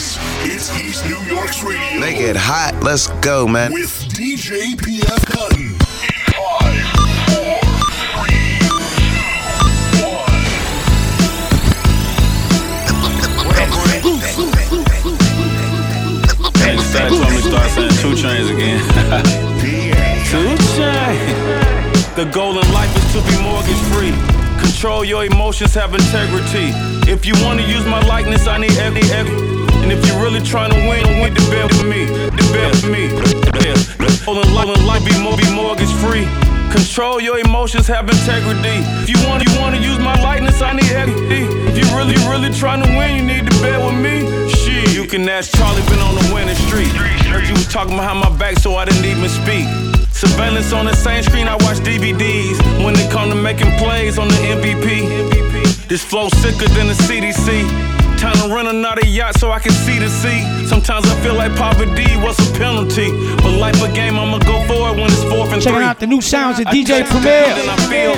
This is East New York's radio. Make it hot. Let's go, man. With DJ PF Cuttin. Five, four, three, Hey, Stat told me to start saying 2 Chainz again. 2 Chainz. The goal in life is to be mortgage free. Control your emotions, have integrity. If you wanna use my likeness, I need every every. And if you're really trying to win, win the bet with me. The bet with me. In life, life be more, be mortgage free. Control your emotions, have integrity. If you want, you wanna use my likeness, I need every. If you really, really trying to win, you need to bet with me. Shit, you can ask Charlie, been on the winning street. Heard you was talking behind my back, so I didn't even speak. Surveillance on the same screen, I watch DVDs. When it come to making plays on the MVP, this flow sicker than the CDC. Time to rent another yacht so I can see the sea. Sometimes I feel like poverty was a penalty. But life a game, I'ma go for it when it's fourth and Checking three. out the new sounds of DJ taste Premier. good, Then I feel.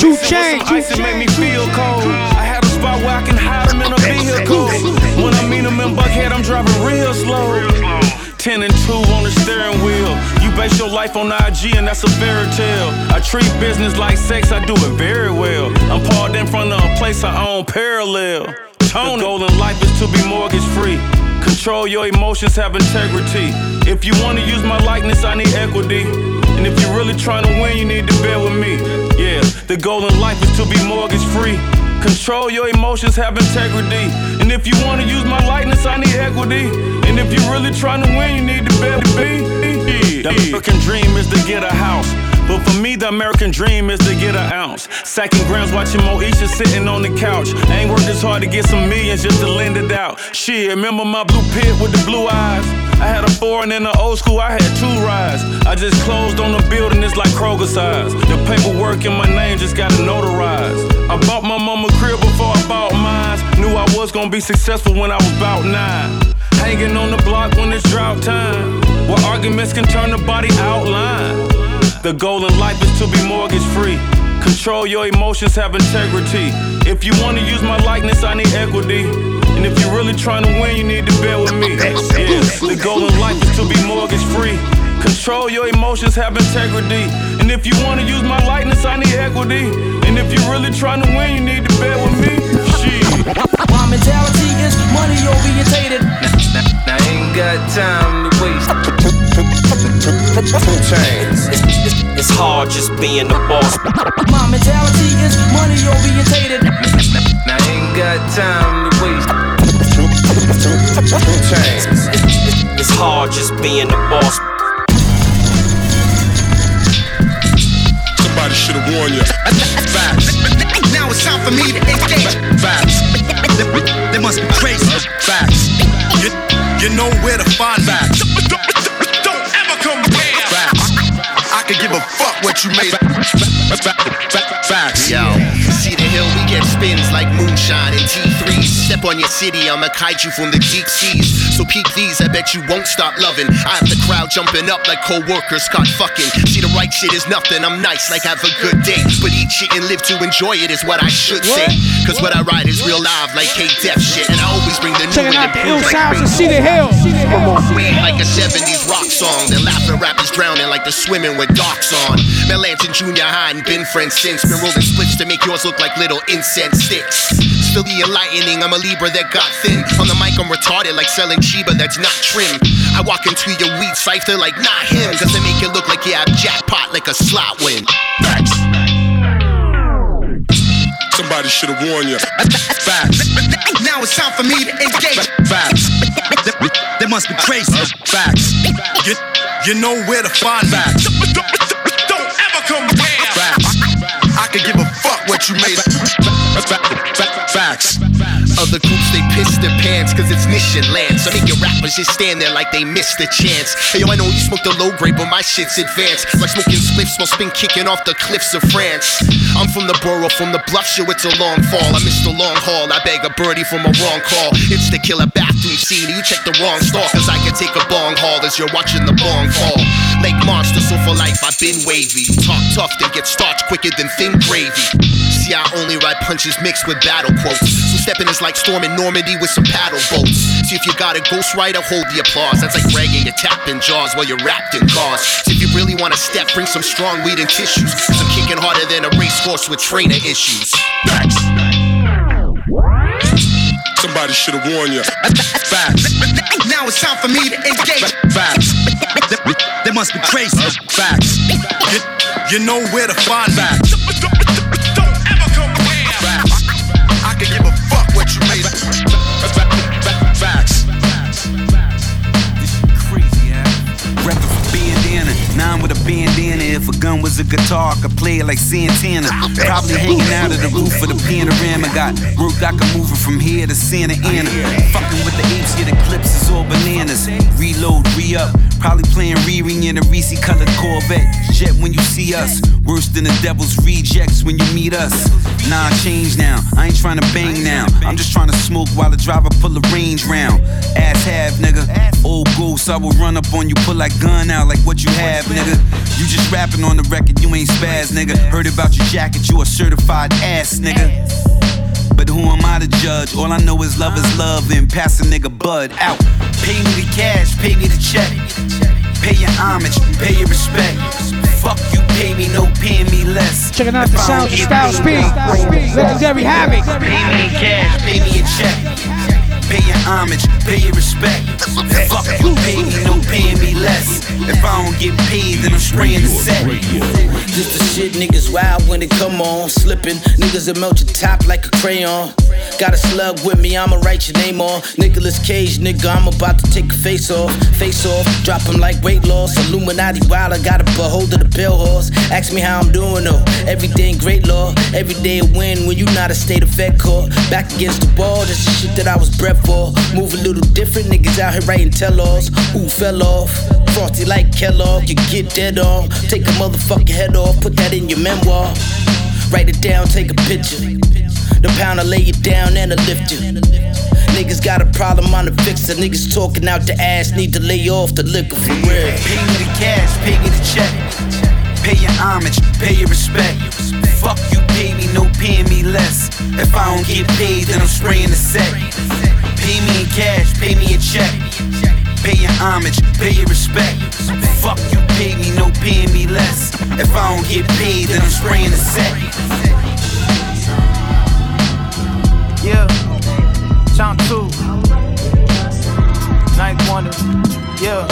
2 Chainz, ice that make me feel cold. I had a spot where I can hide them in a vehicle. When I meet them in Buckhead, I'm driving real slow. 10 and 2 on the steering wheel. You base your life on IG, and that's a fairy tale. I treat business like sex, I do it very well. I'm parked in front of a place I own parallel. Tony. The goal in life is to be mortgage free. Control your emotions, have integrity. If you wanna use my likeness, I need equity. And if you're really trying to win, you need to bear with me. Yeah, the goal in life is to be mortgage free. Control your emotions, have integrity. And if you wanna use my likeness, I need equity. And if you're really trying to win, you need to bear with me. The American dream is to get a house. But for me, the American dream is to get an ounce. Sacking grams, watching Moesha sitting on the couch. I ain't worked this hard to get some millions just to lend it out. Shit, remember my blue pit with the blue eyes? I had a foreign in the old school, I had two rides. I just closed on the building, it's like Kroger size. The paperwork in my name just got notarized. I bought my mama crib before I bought mine. Knew I was gonna be successful when I was about nine. Hanging on the block when it's drought time. Where arguments can turn the body outline. The goal in life is to be mortgage free. Control your emotions, have integrity. If you wanna use my likeness, I need equity. And if you're really trying to win, you need to bear with me. Yeah, the goal in life is to be mortgage free. Control your emotions, have integrity. And if you wanna use my likeness, I need equity. And if you're really trying to win, you need to bear with me. Shit. My mentality is money orientated. I ain't got time to waste. 2 Chainz. It's, it's, it's hard just being the boss. My mentality is money orientated. I ain't got time to waste. 2 Chainz. It's, it's, it's hard just being the boss. Somebody should have warned you. Facts. Now it's time for me to engage. Facts. There must be crazy. Facts. You, you know where to find Facts. Could give a fuck what you made. Facts. Yo, see hill, we get spins like moonshine and T3s. Step on your city, I'm a kaiju from the deep seas. So peek these, I bet you won't stop loving. I have the crowd jumping up like co-workers caught fucking. See the right shit is nothing, I'm nice like have a good day. But eat shit and live to enjoy it is what I should say. Cause what I write is real live like K-Def shit. And I always bring the new Checking and out the ill sounds of Cedar Hill. Like a 70s rock song. Then laughing rappers drowning like the swimming with docks on. Mel Anson Junior High and been friends since. Been rolling splits to make yours look like little incense sticks. Still the enlightening, I'm a Libra that got thin. On the mic, I'm retarded like selling Chiba that's not trim. I walk into your weed cipher like not him. Cause I make it look like you have jackpot like a slot win. Facts. Somebody should have warned you. Facts. Now it's time for me to engage. Facts. There must be crazy. Facts. You, you know where to find me. Facts. Could give a fuck what you made. Facts. Other groups, they piss their pants cause it's mission land. So make your rappers just stand there like they missed a chance. Hey, yo, I know you smoke the low grade, but my shit's advanced. Like smoking spliffs while spin kicking off the cliffs of France. I'm from the borough, from the bluff, show it's a long fall. I missed the long haul, I beg a birdie from a wrong call. It's the killer bathroom scene, you check the wrong stall. Cause I can take a bong haul as you're watching the bong fall. Like monster, so for life, I've been wavy. Talk tough, then get starched quicker than thin gravy. See, I only write punches mixed with battle quotes. So Stepping is like storming Normandy with some paddle boats. See if you got a ghostwriter, hold the applause. That's like bragging your tapping jaws while you're wrapped in gauze. See if you really wanna step, bring some strong weed and tissues. So kicking harder than a racehorse with trainer issues. Facts. Somebody should have warned you. Facts. Now it's time for me to engage. Facts. They must be crazy. Facts. You, you know where to find. Facts. With a bandana. If a gun was a guitar, I could play it like Santana. Probably hanging out of the roof of the panorama. Got work I can move it from here to Santa Ana. Fucking with the apes, yeah, the clips is all bananas. Reload, re up. Probably playing Riri in a Reese colored Corvette. Jet when you see us. Worse than the devil's rejects when you meet us. Nah, I change now. I ain't trying to bang now. I'm just trying to smoke while the driver pull the range round. Ass have, nigga. Old ghost, I will run up on you, pull that gun out like what you have, nigga. You just rapping on the record, you ain't spaz, nigga. Heard about your jacket, you a certified ass, nigga. But who am I to judge? All I know is love is love and pass a nigga bud out. Pay me the cash, pay me the check. Pay your homage, pay your respect. Fuck you, pay me, no paying me less. Checking out If the sound, sounds don't of get Styles P. Legendary Havoc. Pay me in cash, pay me a check. Pay your homage, pay your respect. Fuck you, pay me, no paying me less. If I don't get paid, then I'm spraying the set. Just the shit niggas wild when it come on. Slipping, niggas that melt your top like a crayon. Got a slug with me, I'ma write your name on. Nicolas Cage, nigga, I'm about to take a face off. Face off, drop him like weight loss. Illuminati wild, I got a behold of the pale horse. Ask me how I'm doing though. Everything great law. Every day a win when you not a state effect court. Back against the wall, that's the shit that I was bred for. Move a little different, niggas out here writing tell-alls. Who fell off? Frosty like Kellogg, you get dead on. Take a motherfucking head off, put that in your memoir. Write it down, take a picture. The pounder lay it down and I lift you. Niggas got a problem on the fixer. Niggas talking out the ass, need to lay off the liquor for real. Pay me the cash, pay me the check. Pay your homage, pay your respect. Fuck you, pay me, no paying me less. If I don't get paid, then I'm spraying the set. Pay me in cash, pay me a check. Pay your homage, pay your respect. Fuck you, pay me, no paying me less. If I don't get paid, then I'm spraying the set. Yeah. Chomp 2. Ninth Wonder. Yeah.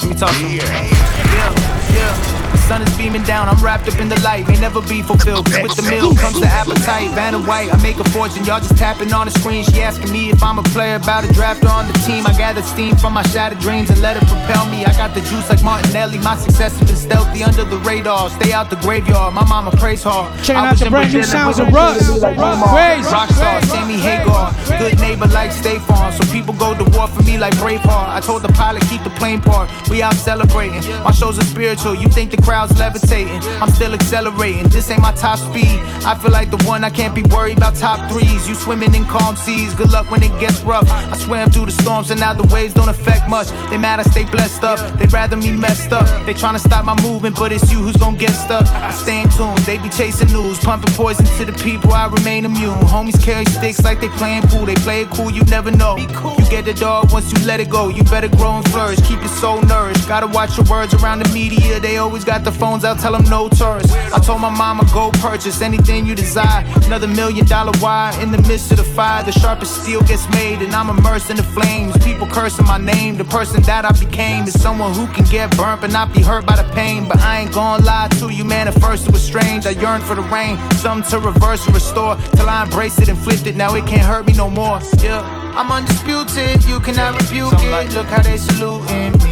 Let me talk to you. Yeah, yeah. The sun is beaming down, I'm wrapped up in the light. May never be fulfilled. 'cause with the meal comes the appetite. Vanna White, I make a fortune. Y'all just tapping on the screen. She asking me if I'm a player, about a drafter on the team. I gather steam from my shattered dreams and let it propel me. I got the juice like Martinelli. My success has been stealthy under the radar. Stay out the graveyard. My mama prays hard. Checking out was the in brand new sounds with of Russ. Brazil like Neymar. Crazy. Rockstar, Sammy Hagar. Good neighbor like State Farm. So people go to war for me like Braveheart. I told the pilot, keep the plane parked. We out celebrating. My shows are spiritual. You think the levitating. I'm still accelerating. This ain't my top speed. I feel like the one I can't be worried about top threes. You swimming in calm seas. Good luck when it gets rough. I swam through the storms and now the waves don't affect much. They mad I stay blessed up. They rather me messed up. They tryna stop my movement, but it's you who's gonna get stuck. I stay in tune. They be chasing news, pumping poison to the people. I remain immune. Homies carry sticks like they playing pool. They play it cool. You never know. You get the dog once you let it go. You better grow and flourish. Keep your soul nourished. Gotta watch your words around the media. They always got the phones out. Tell them no tourists. I told my mama go purchase anything you desire. Another million dollar wire in the midst of the fire. The sharpest steel gets made, and I'm immersed in the flames. People cursing my name. The person that I became is someone who can get burnt but not be hurt by the pain. But I ain't gonna lie to you, man. At first it was strange. I yearned for the rain, something to reverse and restore. Till I embraced it and flipped it. Now it can't hurt me no more. Yeah, I'm undisputed. You cannot rebuke it. Look how they saluting me.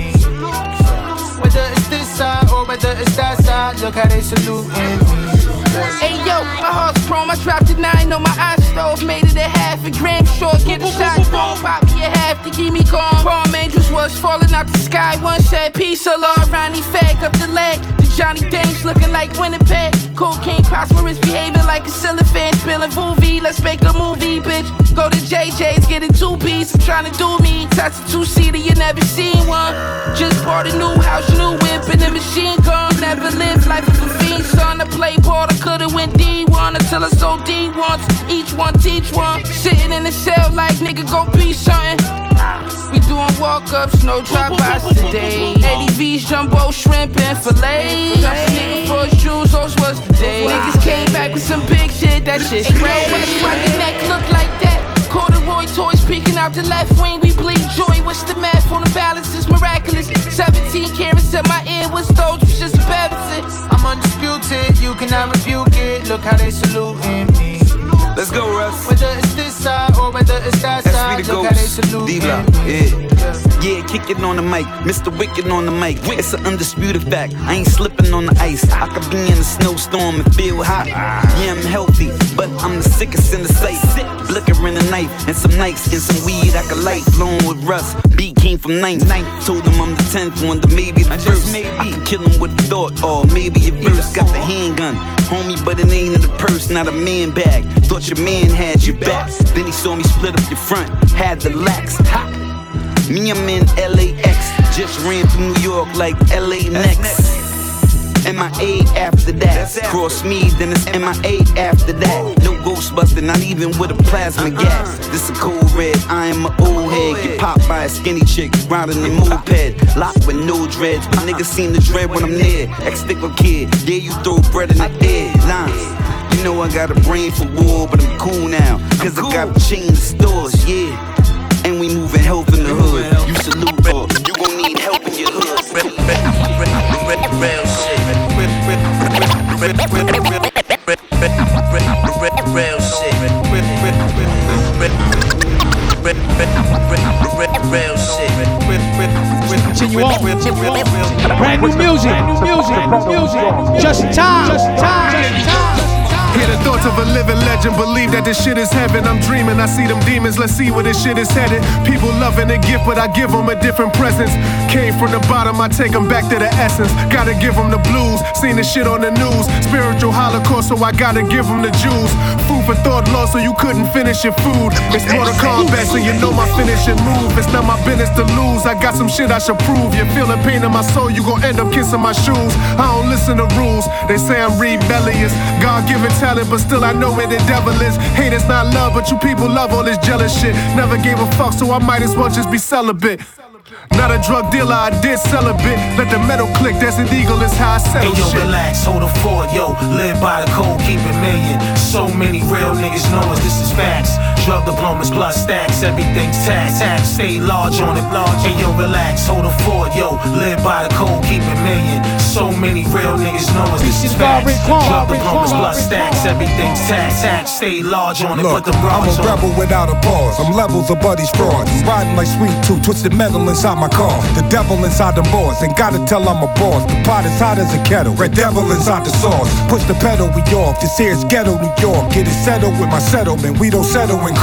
Whether it's this side or whether it's that side, look how they saluting me. Hey yo, my heart's chrome. I dropped a nine on my eye stove, made it a half a gram short. Get a shot, don't pop me a half to keep me calm. Palm angels was falling out the sky. One said peace, Allah, Ronnie fag up the leg. The Johnny Dames looking like Winnipeg. Cocaine prosperous, behaving like a cellophane. Spilling movie, let's make a movie, bitch. Go to JJ's, getting two P. G's. I'm trying to do me. Touch a two seater, you never seen one. Just bought a new house, new whip, and a machine gun. Never lived life of a fiend, son. I play ball, I could've went D1 until I sold D once. Each one teach one. Sitting in the cell like nigga, go be something. We doing walk ups, no drive bys today. ADVs, jumbo, shrimp, and filet. Drop a nigga for his jewels, those was the days. Niggas came back with some big shit, that shit's crazy. Why your neck look like that? Corduroy toys peeking out the left wing, we bleed joy. What's the math on the balance? It's miraculous. 17 carats in my ear, what's those? Was just a I'm undisputed, you cannot rebuke it. Look how they saluting me. Let's go, Russ. Whether it's this side or whether it's that That's side, me the look how they ghost. salute D-Block, yeah. Yeah, kick it on the mic. Mr. Wicked on the mic. It's an undisputed fact. I ain't slipping on the ice. I could be in a snowstorm and feel hot. Yeah, I'm healthy, but I'm the sickest in the sight. Blicker in a knife and some nights and some weed I could light. Blowing with Russ. Beat came from ninth. Told him I'm the tenth one, the maybe the first. I can kill him with a thought, or maybe a verse. Got the handgun, homie, but it ain't in the purse, not a man bag. Thought your man had your back. Then he saw me split up your front, had the lax. Ha! Me, I'm in LAX. Just ran through New York like LA next. MIA after that. Cross me, then it's MIA after that. No Ghostbuster, not even with a plasma uh-huh. gas. This a cold red, I am an old head. Get popped by a skinny chick, riding a moped. Locked with no dreads, but niggas seem to dread when I'm near. Ex sticker kid, yeah, you throw bread in the air. Lines. You know I got a brain for war, but I'm cool now. Cause I got a chain of stores, yeah. And we moving health in the hood. You salute, or you gon' need help in your hood. Real shit. Real shit. Real shit. Continue on. Continue on. Brand new music. Brand new music. Brand new music. Just time. Just time. Just time. Hear the thoughts of a living legend. Believe that this shit is heaven. I'm dreaming. I see them demons. Let's see where this shit is headed. People loving a gift, but I give them a different presence. Came from the bottom, I take them back to the essence. Gotta give them the blues. Seen the shit on the news. Spiritual holocaust, so I gotta give them the Jews. Food for thought lost, so you couldn't finish your food. It's Mortal Kombat, so you know my finishing move. It's not my business to lose. I got some shit I should prove. You're feeling pain in my soul, you gon' end up kissing my shoes. I don't listen to rules. They say I'm rebellious. God given talent, but still I know where the devil is. Hate is not love, but you people love all this jealous shit. Never gave a fuck, so I might as well just be celibate. Not a drug dealer, I did sell a bit. Let the metal click, that's illegal, is how I settle Hey yo, shit. relax, hold a fort, yo. Live by the code, keep it million. So many real niggas know us, this is facts. Drug diplomas plus stacks, everything's tax. Tax, stay large on it, large. Hey yo, relax, hold a fort, yo. Live by the code, keep it million. So many real niggas know us, this is facts. Drug diplomas plus stacks, everything's tax. Tax, stay large on it, Look, put the I'm bronze a on it. rebel without a pause. I'm levels of buddies fraud. Riding like sweet tooth, twisted metal inside my car. The devil inside the boards, and gotta tell I'm a boss. The pot is hot as a kettle. Red devil inside the sauce. Push the pedal, we off. This here's ghetto, New York. Get it settled with my settlement. We don't settle in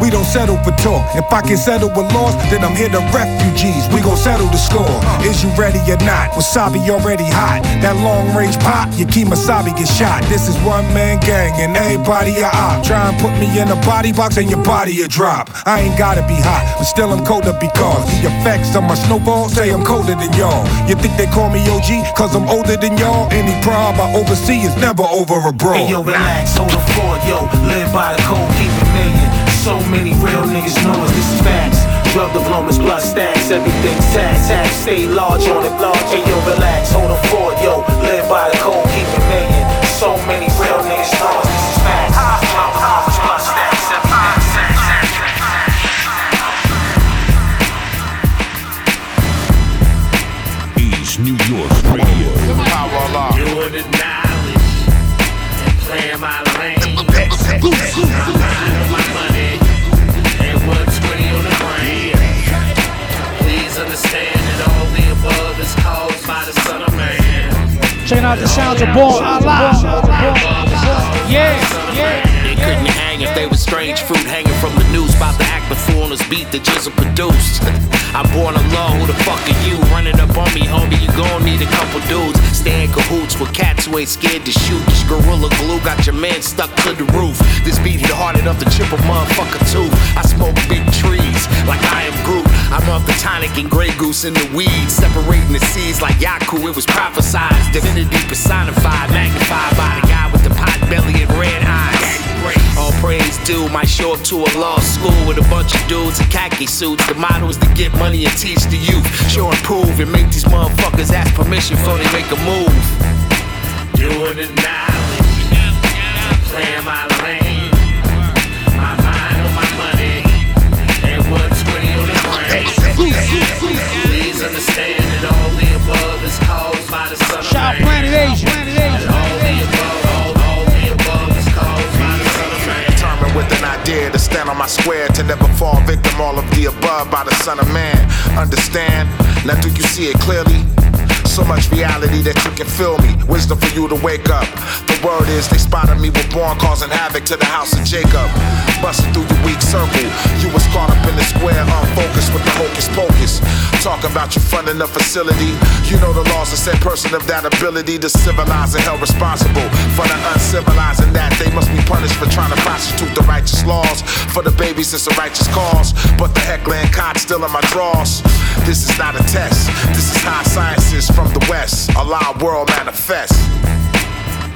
We don't settle for talk. If I can settle with loss, then I'm here to refugees. We gon' settle the score. Is you ready or not? Wasabi already hot. That long range pop, your key Masabi get shot. This is one man gang, and everybody a op. Try and put me in a body box, and your body a drop. I ain't gotta be hot, but still I'm colder because the effects of my snowball say I'm colder than y'all. You think they call me OG, cause I'm older than y'all? Any problem I oversee is never over abroad. Hey yo, relax, hold a fort, yo. Live by the code, keep it. So many real niggas know us, this is facts. Drug diplomas plus stacks, everything's tax. Tax, stay large on it, large. Hey yo, relax, hold a fort, yo. Live by the code, keep it million. So many real niggas know us, this is facts. Drug diplomas plus stacks, everything's tax. East New York Radio. Doing the knowledge and playing my lane. Understand that all the above is caused by the son of man. Checking out the sounds of Born Allah. Yeah, yeah. They couldn't hang if they was strange fruit hanging from the noose. About to act the fool on this beat that Jizzle produced. I'm Born Allah, who the fuck are you? Running up on me, homie, you gon' need a couple dudes. Stay in cahoots with cats who ain't scared to shoot. This gorilla glue got your man stuck to the roof. This beat hit hard enough to chip a motherfucker tooth. I smoke big trees, tonic and Grey Goose in the weeds, separating the seeds like Yaku. It was prophesized, divinity personified, magnified by the guy with the pot belly and red eyes. All praise due, might show up to a law school with a bunch of dudes in khaki suits. The motto is to get money and teach the youth. Show and prove and make these motherfuckers ask permission before they make a move. Doing it knowledge, playing my lane. Please understand that all the above is caused by the sun Shout. Planet Asia. All the above, all, all the above is caused by the son of man. Determined with an idea to stand on my square, to never fall victim. All of the above by the Son of Man. Understand? Now, do you see it clearly? So much reality that you can feel me. Wisdom for you to wake up. The word is they spotted me with born causing havoc to the house of Jacob. Busting through your weak circle. You was caught up in the square, unfocused with the hocus pocus. Talk about you funding the facility. You know the laws that said person of that ability to civilize and held responsible for the uncivilized and that they must be punished for trying to prostitute the righteous laws. For the babies, it's a righteous cause. But the heckling cod still in my drawers. This is not a test. This is high sciences from the west. Allow world manifest.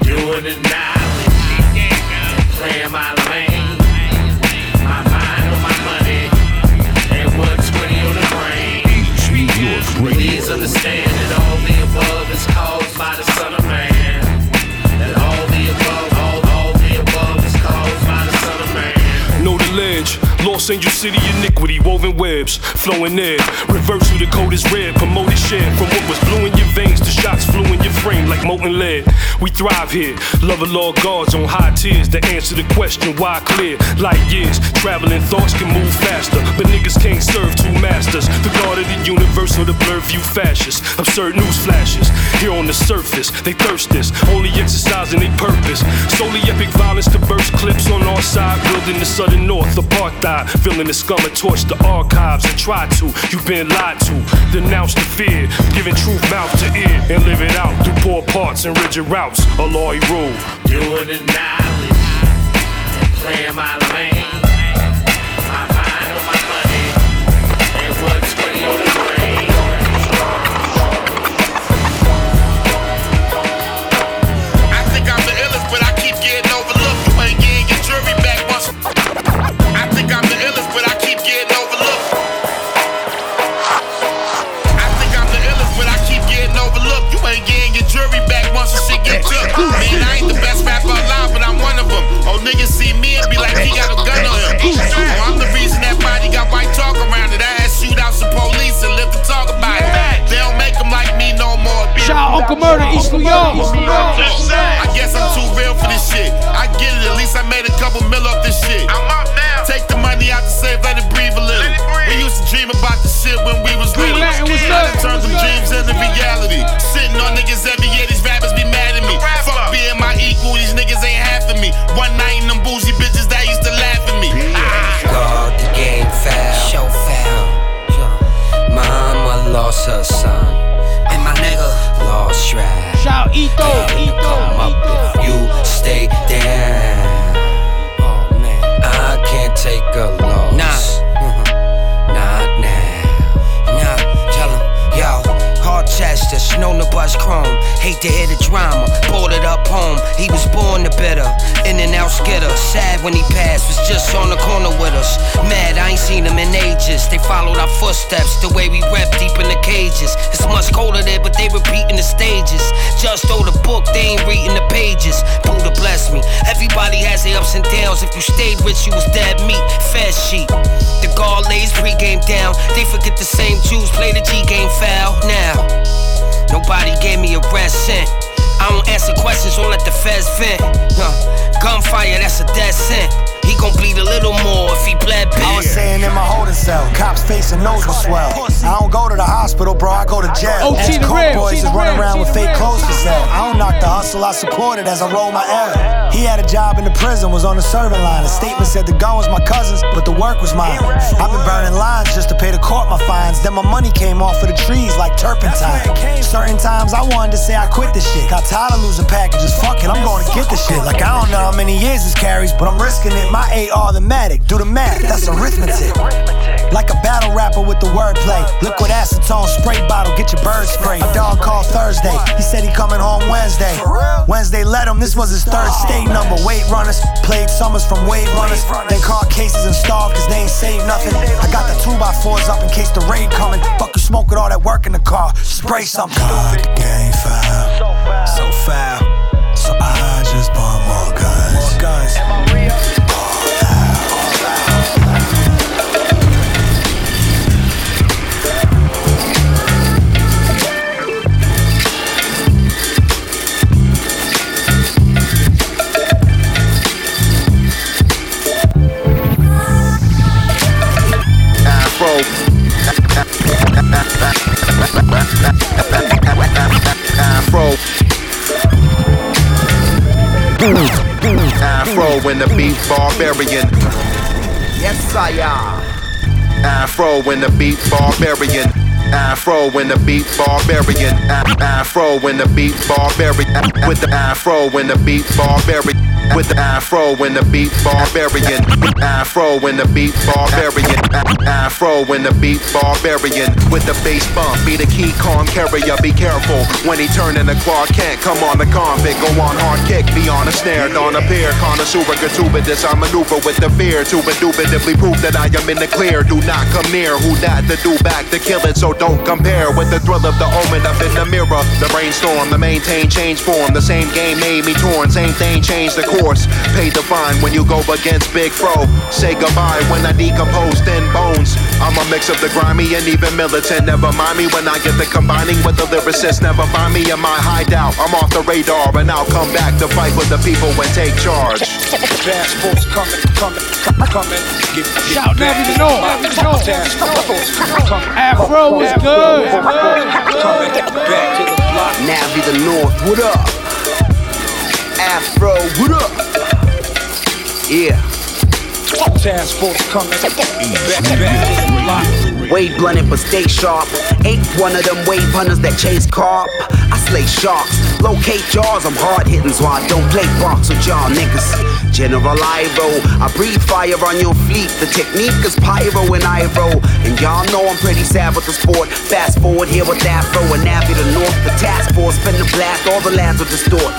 Doing it knowledge, playing my lane. My mind on my money, and 120 on the brain. Please understand that all the above is caused by the Son of Man. Los Angeles City iniquity, woven webs, flowing air. Reverse Reversal, the code is red, promoted share. From what was blue in your veins to shots flew in your frame like molten lead. We thrive here, love of Lord guards on high tiers. The answer to the question why clear. Light years, traveling thoughts can move faster, but niggas can't serve two masters. The God of the universe or the blurred view fascists. Absurd news flashes here on the surface. They thirst this, only exercising their purpose. Solely epic violence to burst clips on our side, wielding the southern north apartheid. Feeling the scum and torch the archives and try to. You've been lied to, denounce the fear, giving truth mouth to ear and live it out through poor parts and rigid routes. A law rule. Doing the knowledge, playing my lane. Be Shout out Uncle Murda, East New York. I guess I'm too real for this shit. I get it, at least I made a couple mil off this shit. I'm up now. Take the money out to save, let it breathe a little. We used to dream about the shit when we was little. Latin, what's I up? done turned them dreams into reality. Sitting on niggas every year, these rappers be mad at me. Fuck being my equal, these niggas ain't half of me. One night in them bougie bitches that used to laugh at me. Ah. God, the game foul. Show foul. Mama lost her lost stride. Shout Eto, Eto, Come up if you stay down. Oh man, I can't take a loss. Chest, snow the bus chrome. Hate to hear the drama, it up home. He was born the bitter, in and out skitter. Sad when he passed, was just on the corner with us. Mad, I ain't seen him in ages. They followed our footsteps, the way we rep deep in the cages. It's much colder there, but they repeating the stages. Just though the book, they ain't reading the pages. Buddha bless me. Everybody has their ups and downs. If you stayed rich, you was dead meat. Fed sheet. The guard lays pregame down. They forget the same Jews play the G game foul. Now, nobody gave me a red cent. I don't answer questions, don't let the feds vent. Huh. Gunfire, that's a dead scent. He gon' bleed a little more if he bled big. I was saying in my holding cell, cops facing nose will swell. I don't go to the hospital, bro, I go to jail. Oh, OT the Ex-coke real, boys T is the running around with fake clothes to sell. I don't knock the hustle, I support it as I roll my L. He had a job in the prison, was on the serving line. A statement said the gun was my cousin's, but the work was mine. I've been burning lines just to pay the court my fines. Then my money came off of the trees like turpentine. Certain times I wanted to say I quit this shit. Got tired of losing packages. Fuck it, I'm going to get this shit. Like I don't know how many years this carries, but I'm risking it. My AR the matic. Do the math, that's arithmetic. Like a battle rapper with with the wordplay. Liquid acetone, spray bottle, get your bird spray. A dog called Thursday, he said he coming home Wednesday. Wednesday let him, this was his third state number. Weight runners, played summers from wave runners. They caught cases and starved cause they ain't saved nothing. I got the 2x4s up in case the raid coming. Fuck you smoke with all that work in the car, spray something. God, the game foul, so foul. So I just bought more guns. More guns. Afro. Afro in the beat barbarian. Yes, I am. Afro in the beat barbarian. Afro in the beat barbarian. Afro in the beat barbarian. With the Afro in the beat barbarian. With the Afro in the beat barbarian. Afro in the beat barbarian. Afro in the beat barbarian. With the bass bump, be the key Kong carrier. Be careful when he turn in the Clark Kent. Come on the convict, go on hard kick. Be on a snare, don a pair. Connoisseur, gratuitous. I maneuver with the fear to indubitably prove that I am in the clear. Do not come near. Who that to do back to kill it? So don't compare with the thrill of the omen up in the mirror. The brainstorm, the maintain change form. The same game made me torn. Same thing changed the course. Pay the fine when you go against Big Fro. Say goodbye when I decompose thin bones. I'm a mix of the grimy and even militant. Never mind me when I get the combining with the lyricist. Never find me in my hideout. I'm off the radar and I'll come back to fight with the people and take charge. Task force coming, coming, coming, coming. Get, get Shout back Navi to the North. Task force coming. Afro was good. Coming back to the block. Navi the North, what up? Afro, what up? Yeah. Task force coming. Back, back to the. Wade blunted but stay sharp. Ain't one of them wave hunters that chase carp. I slay sharks, locate jaws. I'm hard hitting, so I don't play box with y'all niggas. General Iro, I breathe fire on your fleet. The technique is pyro and Iro. And y'all know I'm pretty sad with the sport. Fast forward here with that Afro and Navi the North. The task force finna blast, all the lads will distort.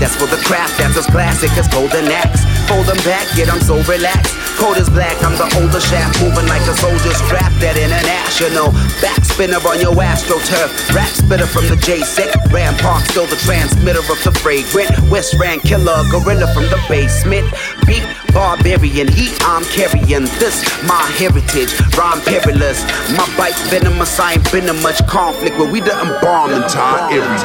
That's for the craft, that's as classic as Golden Axe. Fold them back, yet I'm so relaxed. Cold is black, I'm the older shaft, moving like a soldier strapped at international. Back spinner on your astroturf. Rap spitter from the J6. Ram Park, still the transmitter of the fragrant. West Rand killer, gorilla from the basement. Beat barbarian, heat I'm carrying. This my heritage, rhyme perilous. My bite venomous, I ain't been in much conflict, but we done bomb entire areas.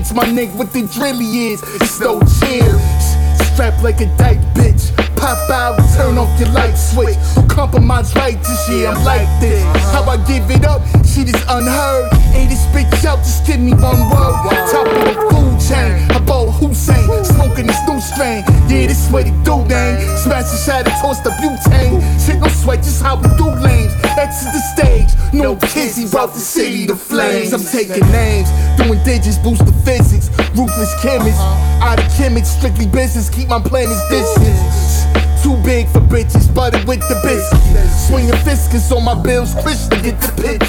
Affiliates, my nigga, what the drilly is. It's no chill. Strapped like a dyke bitch. Pop out, turn off your light switch. Compromise righteous, yeah, I'm like this. How I give it up, shit is unheard. Ain't this bitch out, just give me one word. Top of the food chain, I bought Hussein, smoking this new strain. Yeah, this what it do, gang. Smash the shatter, toss the butane. Shit, no sweat, just how we do lanes. Exit the stage, no kizzy, brought the city to flames. I'm taking names, doing digits, boost the physics. Ruthless chemist, out of chemics, strictly business, keep my planets distance. Too big for bitches, butter with the biscuits. Swinging fiscus on my bills, Chris to get the pitch.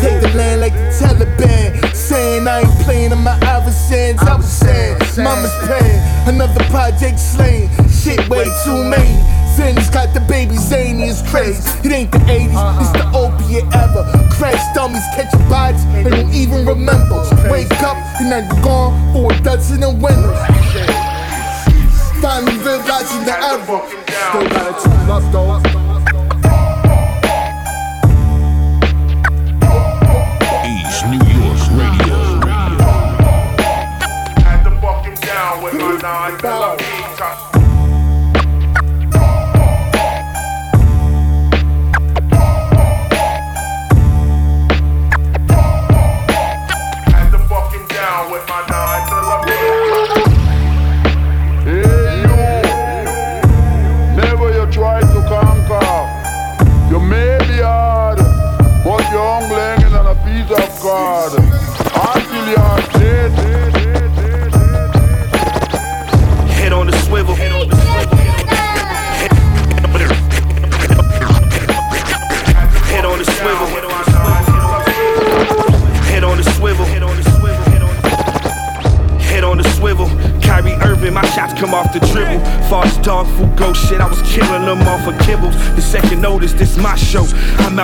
Take the land like the Taliban. Saying I ain't playing on my Iversons. I was saying, Mama's paying. Another project slain. Shit way too many. Zen's got the baby zaniest crazy. It ain't the 80s, it's the opiate ever. Crash dummies catch bodies, they don't even remember. Wake up and I'm gone for a dozen of winners. Finally realizing the ever. Still got a tune up though.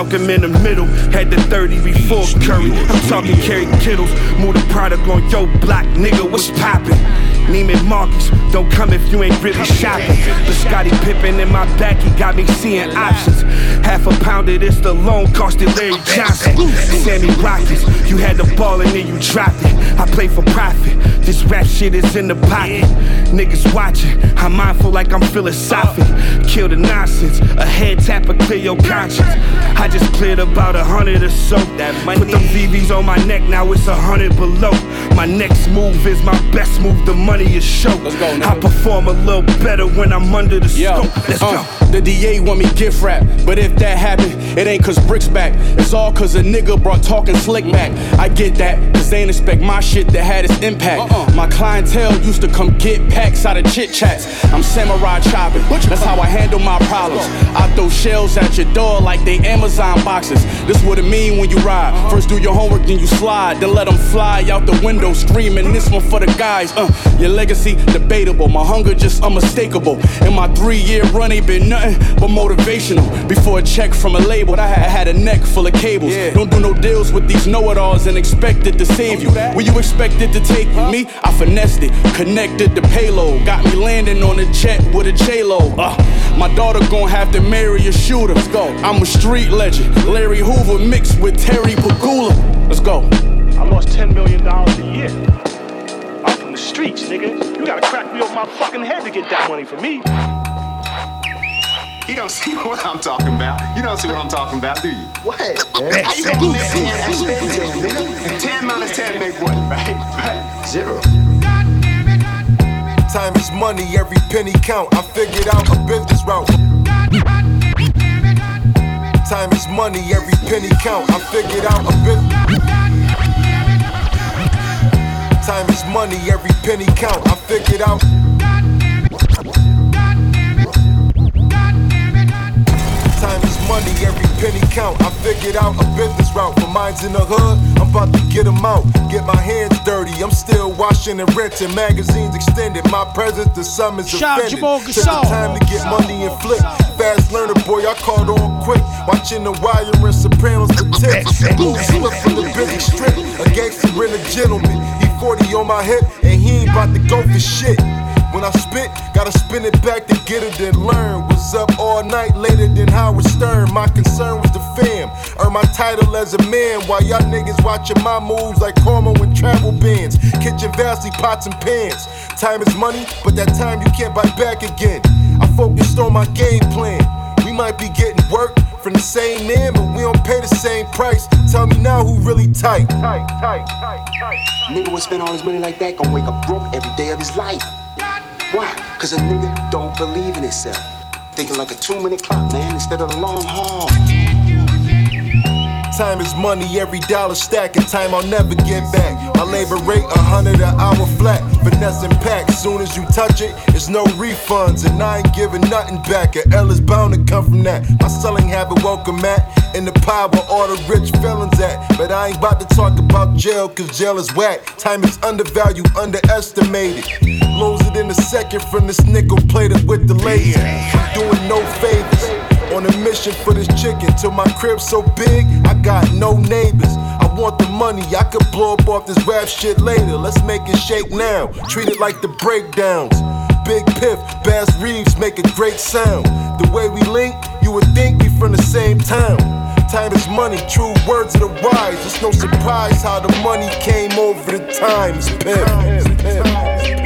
Malcolm in the middle. Had the 30 before Curry. I'm talking Kerry Kittles. Move the product on yo block, nigga. What's poppin'? Neiman Marcus, don't come if you ain't really shopping. The Scottie Pippen in my back, he got me seeing options. Half a pound of this, the loan costed Larry Johnson. Sammy Rockets, you had the ball and then you dropped it. I play for profit, this rap shit is in the pocket. Niggas watching, I'm mindful like I'm philosophic. Kill the nonsense, a head tap or clear your conscience. I just cleared about a hundred or so. Put them VVs on my neck, now it's a hundred below. My next move is my best move, the money is show. I perform a little better when I'm under the scope. Let's Uh, go. the DA want me gift wrap, but if that happen, it ain't cause bricks back. It's all cause a nigga brought talking slick back. I get that, cause they ain't expect my shit to have its impact. My clientele used to come get packs out of chit chats. I'm samurai chopping, that's how I handle my problems. I throw shells at your door like they Amazon boxes. This what it mean when you ride. First do your homework, then you slide, then let them fly out the window screaming. This one for the guys. Uh, your legacy debatable, my hunger just unmistakable. In my three-year run, ain't been nothing but motivational. Before a check from a label, I had, had a neck full of cables. Don't do no deals with these know-it-alls and expect it to save you. Where you expected to take you? Me, I finessed it, connected the payload, got me landing on a jet with a J-Lo. Uh, my daughter gon' have to marry a shooter. Let's go. I'm a street legend, Larry Hoover mixed with Terry Pegula. Let's go. I lost $10 million a year. I'm from the streets, nigga. You gotta crack me off my fucking head to get that money from me. You don't see what I'm talking about. You don't see what I'm talking about, do you? What? Yeah. How you gonna live in that 10 minus 10 make what, right? Right. Zero. Time is money, every penny count. I figured out a business route. Time is money, every penny count. I figured out a business. Time is money, every penny count. I figured out. Money, every penny count. I figured out a business route. My mind's in the hood, I'm about to get 'em out. Get my hands dirty, I'm still washing and rinsing. Magazines extended, my presence to some is Shout out offended. Took the time to get money and flip. Fast learner, boy, I caught on quick. Watching the wire and Sopranos for tips. Blue slip from the busy strip. A gangster and a gentleman. He 40 on my hip, and he ain't about to go for shit. When I spit, gotta spin it back to get it and learn. Was up all night later than Howard Stern. My concern was the fam. Earn my title as a man while y'all niggas watching my moves like Cormo and travel bands. Kitchen vastly pots and pans. Time is money, but that time you can't buy back again. I focused on my game plan. We might be getting work from the same man, but we don't pay the same price. Tell me now who really tight. Tight, tight, tight, tight. Nigga would spend all his money like that, gonna wake up broke every day of his life. Why? Cause a nigga don't believe in himself. Thinking like a two minute clock, man, instead of the long haul. Time is money, every dollar stack, and time I'll never get back. My labor rate, a hundred an hour flat. Finesse and pack, soon as you touch it, it's no refunds, and I ain't giving nothing back. A L is bound to come from that. My selling habit, welcome at. In the pile where all the rich felons at. But I ain't about to talk about jail, cause jail is whack. Time is undervalued, underestimated. Lose it in a second from this nickel plated with the. I'm doing no favors. On a mission for this chicken till my crib so big, I got no neighbors. I want the money, I could blow up off this rap shit later. Let's make it shake now. Treat it like the breakdowns. Big Piff, Bass Reeves make a great sound. The way we link, you would think we from the same town. Time is money, true words of the wise. It's no surprise how the money came over the times. Piff.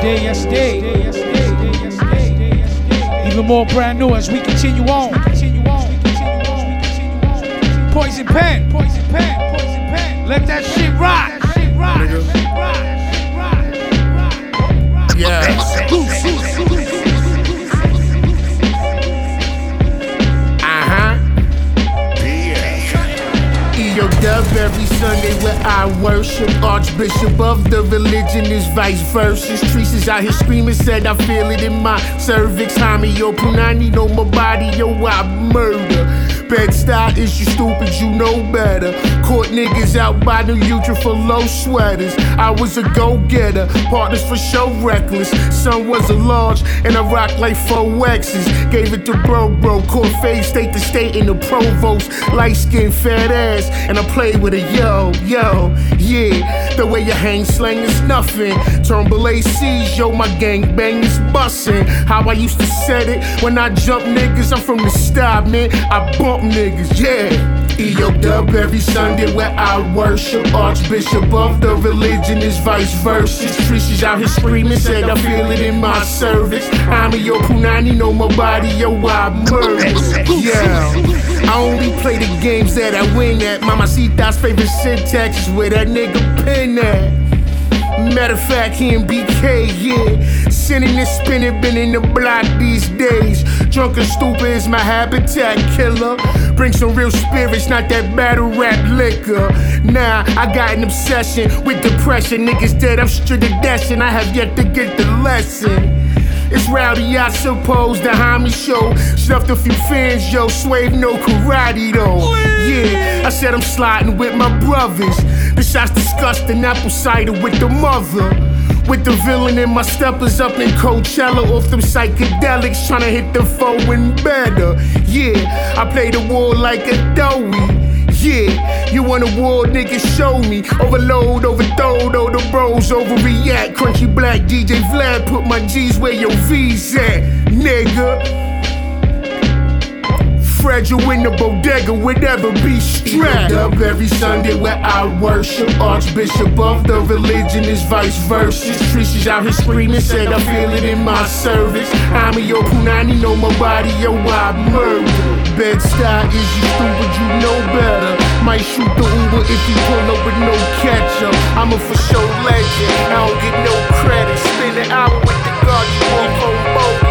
Day, yes, day. Yes, day, yes, day, yes, day. Even more brand new as we continue on. Poison pen, poison pen, poison pen. Let that shit rock. Yeah. Uh-huh. Yeah. EO dub every Sunday where I worship. Archbishop of the religion is vice versa. Streets is out here screaming, said I feel it in my cervix. Hami, yo, Punani, no my body, yo, I murder. Bed-Stuy is you stupid, you know better. Caught niggas out by New Utrecht for low sweaters. I was a go-getter, partners for show reckless. Son was a large, and I rock like four X's. Gave it to bro, bro. Caught phase state to state in the provost. Light skin, fat ass, and I play with a yo, yo, yeah. The way you hang slang is nothing. Turnbull ACs, yo, my gang bang is bussin'. How I used to set it when I jump niggas, I'm from the stop, man. I bump niggas, yeah. EO dub every Sunday where I worship. Archbishop of the religion is vice versa. Streets out here screaming, said I feel it in my service. I'm a yo punani, know my body, yo, I murder. Yeah. I only play the games that I win at. Mamacita's favorite syntax is where that nigga pin at. Matter of fact, he and BK, yeah. Sinning and spinning, been in the block these days. Drunk and stupid is my habitat killer. Bring some real spirits, not that battle rap liquor. Nah, I got an obsession with depression. Niggas dead, I'm straight dashing. I have yet to get the lesson. It's rowdy, I suppose, the homie show. Stuffed a few fans, yo. Swave no karate, though. Yeah, I said I'm sliding with my brothers. The shot's disgusting, apple cider with the mother. With the villain in my steppers up in Coachella off them psychedelics, tryna hit the foe and better. Yeah, I play the war like a doughy. Yeah, you want a war, nigga, show me. Overload, overthrow, all the bros overreact. Crunchy black DJ Vlad, put my G's where your V's at, nigga. Fragile in the bodega, whatever be strapped. up every Sunday where I worship. Archbishop of the religion is vice versa. Streets out here screaming, said I feel it in my service. I'm a yo punani, know my body, yo, I murder. Bed-Stuy is you stupid, you know better. Might shoot the Uber if you pull up with no ketchup. I'm a for sure legend, I don't get no credit. Spend an hour with the guard, you walk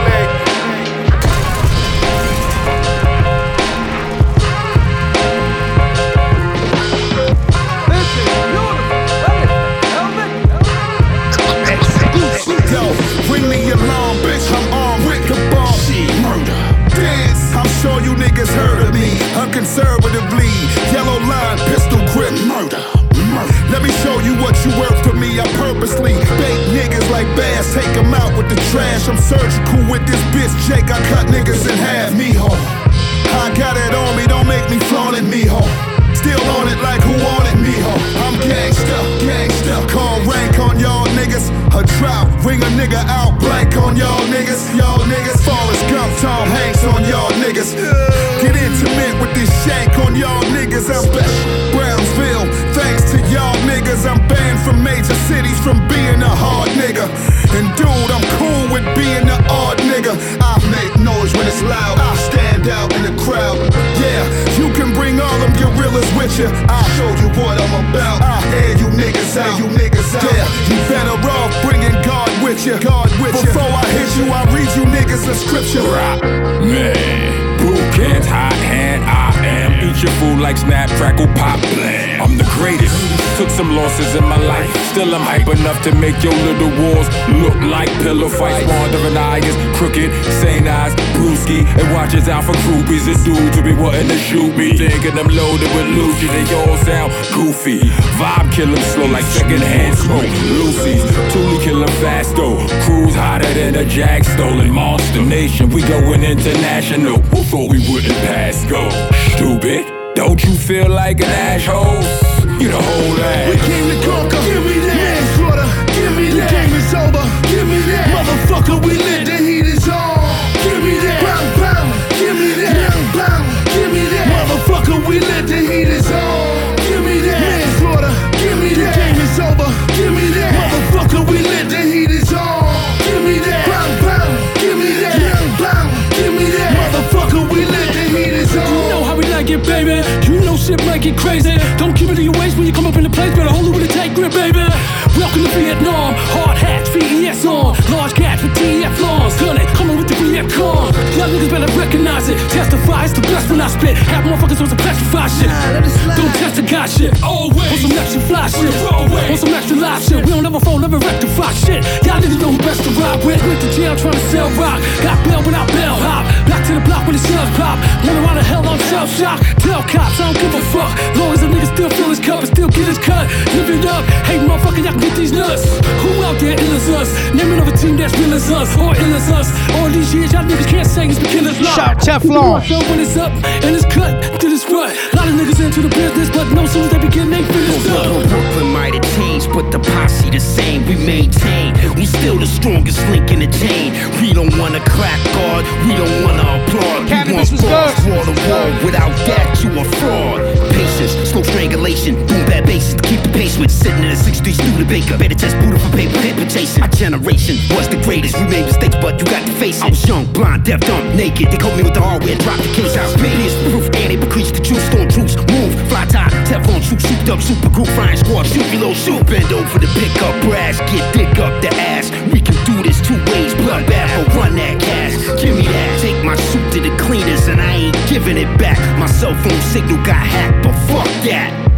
Unconservatively. Yellow line, pistol grip. Murder. Let me show you what you worth to me. I purposely bait niggas like bass, take them out with the trash. I'm surgical with this bitch, Jake. I cut niggas in half. Me ho. I got it on me, don't make me flaunt it, me ho. Still on it like who wanted me ho. I'm gangsta, gangsta. Call rank on y'all niggas. A drought, ring a nigga out blank on y'all niggas. Y'all niggas. Forrest Gump, Tom Hanks on y'all niggas. Get intimate with this shank on y'all niggas. I'm special. Brownsville, thanks to y'all niggas. I'm banned from major cities from being a hard nigga. And dude, I'm cool with being the odd nigga. I make noise when it's loud. I stand out in the crowd. Yeah, you can all them gorillas with you. I'll show you what I'm about. Uh. I'll air you niggas of you niggas out. Yeah, you better off bringing God with you. God with Before I hit you, I read you niggas a scripture. Rock, man. Hot hand, I am. Eat your food like snap, crackle, pop, blam. I'm the greatest. Took some losses in my life. Still I'm hype enough to make your little wars look like pillow fights. Wandering eyes, crooked, sane eyes, brewski. And watches out for groupies and dudes who be wanting to shoot me. Thinking I'm loaded with Lucy, they all sound goofy. Vibe kill slow like secondhand smoke. Lucy's, Thule kill fast though. Cruise hotter than a jack stolen monster nation. We going international. Thought we wouldn't pass go? Stupid. Don't you feel like an asshole? You the whole ass. We came to conquer. Give me Might get crazy. Don't keep it to your waist when you come up in the place. Better hold it with a tight grip, baby. Welcome to Vietnam. Hard hats, VES on. Large cats with TF lawns. Gun it, coming with the VF con. Y'all niggas better recognize it. Testify, it's the best when I spit. Have motherfuckers on some petrified shit. Don't test the God shit. Always. On some extra fly shit. On some extra live shit. We don't never fall, never rectify shit. Y'all niggas know who best to ride with. Went to jail trying to sell rock. Got bail without bail hop. Back to the block when the shells pop. Wonder why the hell I'm self shock. Tell cops I don't give a fuck. Long as a nigga still fill his cup and still get his cut. Live it up. Hey motherfucker, y'all can get these nuts. Who out there ill as us? Name another team that's real as us. Or ill as us. All these years y'all niggas can't say it's been killers luck. Shout Teflon. So when it's up and it's cut to this rut. A lot of niggas into the business, but no soon as they begin, they finish up. Brooklyn might have changed, but the posse the same. We maintain. We still the strongest link in the chain. We don't wanna crack guard. We don't wanna applaud. Cannabis we was want good. wall to wall. Without that, you a fraud. Patience, slow strangulation, boom bad bases to keep the pace with. Sitting in a 63 Studebaker, better test Buddha for paper, paper chasing. Our generation was the greatest. We made mistakes, but you got to face it. I was young, blind, deaf, dumb, naked. They caught me with the hardware, dropped the case. I was Pierce proof, and they preach the truth. Storm troops, move, tie, Teflon troop, souped up, super group, flying squad, shoot below, shoot. Bend over to pick up brass, get dick up the ass. We can do this two ways, bloodbath or run that cash. Give me that. Take my suit to the cleaners, and I ain't giving it back. My cell phone signal got hacked, but fuck that.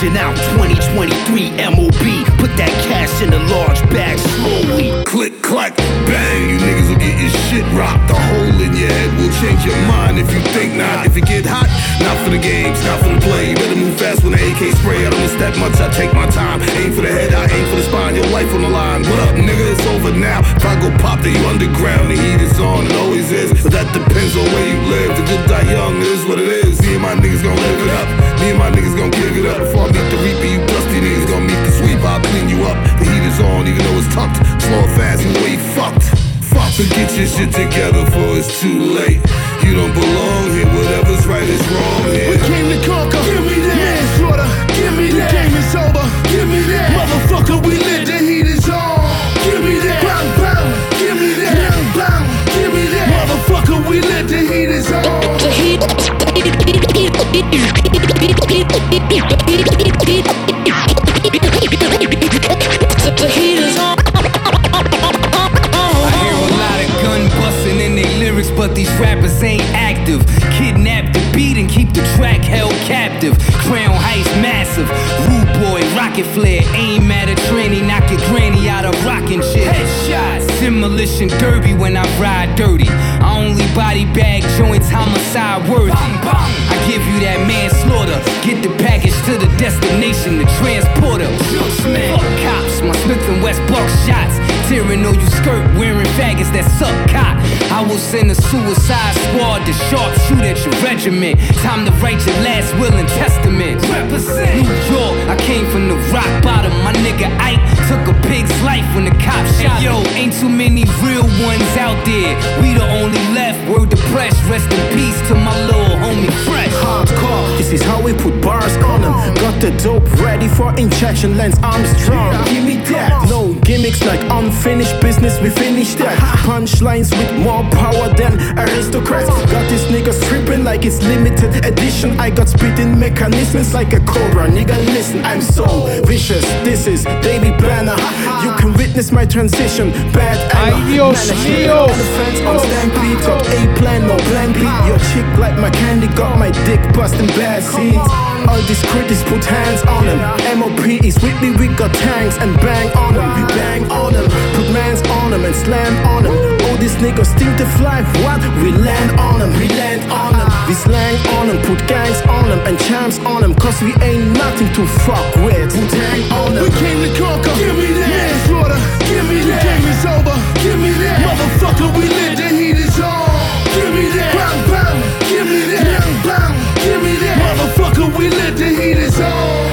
MOP, mashing out 2023 MOB. Put that cash in a large bag slowly. Click, clack, bang, you niggas will get your shit rocked. The hole in your head will change your mind if you think not. If it get hot, not for the games, not for the play. You better move fast when the AK spray. I don't step much, I take my time. Aim for the head, I aim for the spine. Your life on the line. What up, nigga? It's over now. If I go pop, then you underground. The heat is on, it always is. But that depends on where you live. The good die young, it is what it is. Me and my niggas gon' live it up. Me and my niggas gon' give it up. Before I meet the reaper, you dusty niggas gon' meet the sweep. I'll clean you up. The heat is on, even though it's tucked. Slow and fast, know you fucked. Fuck, so get your shit together before it's too late. You don't belong here, whatever's right is wrong here. We came to conquer. Give me that. Manslaughter. Give me that. The game is over. Give me that. Motherfucker, we lit. The heat is on. Give me that. Bang, bang. Give me that. Bang, bang. Give me that. Motherfucker, we lit. The heat is on. But these rappers ain't active. Kidnap the beat and keep the track held captive. Crown Heights massive. Rude boy, rocket flare. Aim at a tranny, knock your granny out of rocking shit. Headshots. Demolition derby when I ride dirty. I only body bag joints, homicide worthy. I give you that manslaughter. Get the package to the destination, the transporter. Fuck cops, my Smith and West buck shots. Tearing on you skirt, wearing faggots that suck cock. I will send a suicide squad to sharpshoot at your regiment. Time to write your last will and testament. Represent New York, I came from the rock bottom. My nigga Ike took a pig's life when the cops shot. Yo, ain't too many real ones out there. We the only left. Word to press. Rest in peace to my little homie Fresh. Hardcore, this is how we put bars on them. Got the dope ready for injection Lance Armstrong. Give me that. No gimmicks like unfinished business, we finished that. Punchlines with more power than aristocrats. Got this nigga tripping like it's limited edition. I got spitting mechanisms like a cobra. Nigga, listen, I'm so vicious. This is Daily Banner. You can witness my transition. Bad Ay, Dios mío. On the fence, on stampede, top A plan, no plan B. Your chick like my candy, got my dick busting bad seeds. All these critics put hands on them. MOP is with me, we got tanks and bang on them. We bang on them, put mans on them and slam on them. All these niggas think to fly, what? We land on them, we land on them. We slang on them, put gangs on them and champs on them. Cause we ain't nothing to fuck with. Wu Tang on them. We came to conquer. Give me that. Manslaughter. Give me that. The game is over. Give me that. Motherfucker, we lit. The heat is on. Give me that. Bang bang. Give me that. Motherfucker, we lit. The heat is on.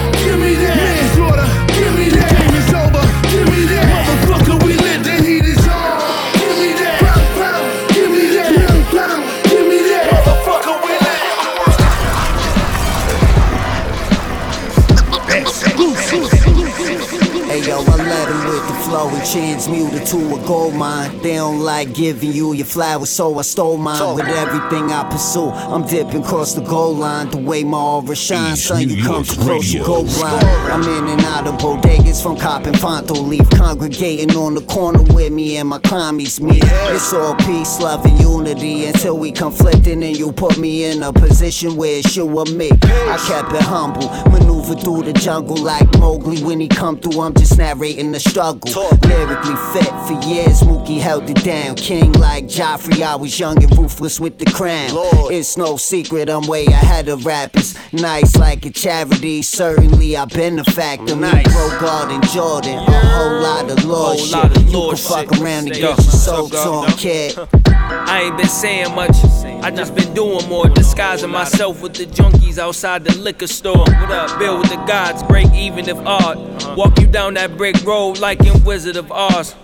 And transmuted to a gold mine. They don't like giving you your flowers, so I stole mine. With everything I pursue, I'm dipping across the goal line. The way my aura shines, son, you come too close, you go blind. I'm in and out of bodegas from Cop and Fonto, leave congregating on the corner with me and my commies meet. It's all peace, love, and unity until we conflicting and you put me in a position where it's you or me. I kept it humble, maneuver through the jungle like Mowgli when he come through. I'm just narrating the struggle. Lyrically fit for years, Mookie held it down. King like Joffrey, I was young and ruthless with the crown. It's no secret, I'm way ahead of rappers. Nice like a charity, certainly I've been a factor. Me, Bro Garden, Jordan, a whole lot of lord shit. You can fuck around and get your soul torn, kid. I ain't been saying much. I just been doing more, disguising myself with the junkies outside the liquor store. What? Bill with the gods, break even if odd. Walk you down that brick road like in Wizard of Oz.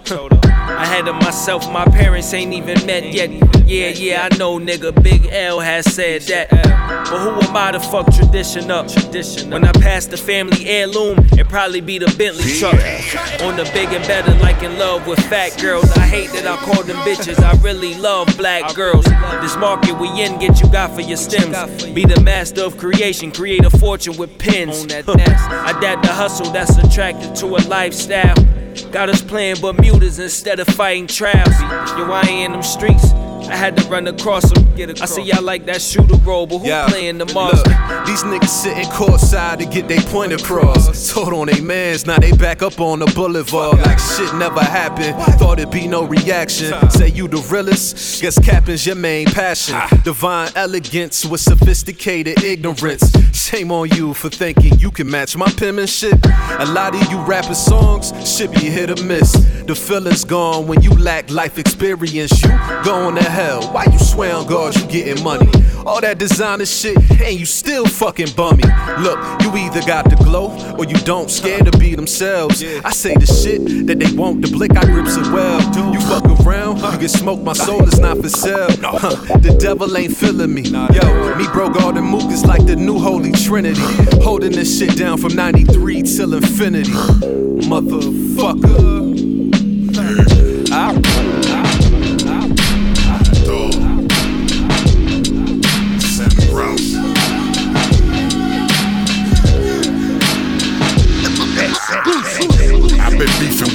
Ahead of myself, my parents ain't even met yet. Yeah, yeah, I know, nigga. Big L has said that. But who am I to fuck tradition up? When I pass the family heirloom, it probably be the Bentley truck. On the big and better, like in love with fat girls. I hate that I call them bitches. I really love black girls. This market we in, get you got for your stems. Be the master of creation, create a fortune with pens. I adapt the hustle that's attracted to a lifestyle. Got us playing Bermudas instead of fighting traps. Yo, I ain't in them streets. I had to run across them. I see y'all like that shooter role, but who playing the monster? Look, these niggas sitting courtside to get their point across. Told on they mans, now they back up on the boulevard like shit never happened. Thought it'd be no reaction. Say you the realest, guess capping's your main passion. Divine elegance with sophisticated ignorance. Shame on you for thinking you can match my penmanship. A lot of you rapping songs should be hit or miss. The feeling's gone when you lack life experience. You going to hell. Why you swear on God you getting money? All that designer shit, and you still fucking bummy. Look, you either got the glow or you don't. Scared to be themselves. I say the shit that they want. The blick I grips it well. You fuck around, you get smoked. My soul is not for sale. Huh, the devil ain't feeling me. Yo, me broke all the Mook is like the new holy trinity. Holding this shit down from 93 till infinity. Motherfucker. I've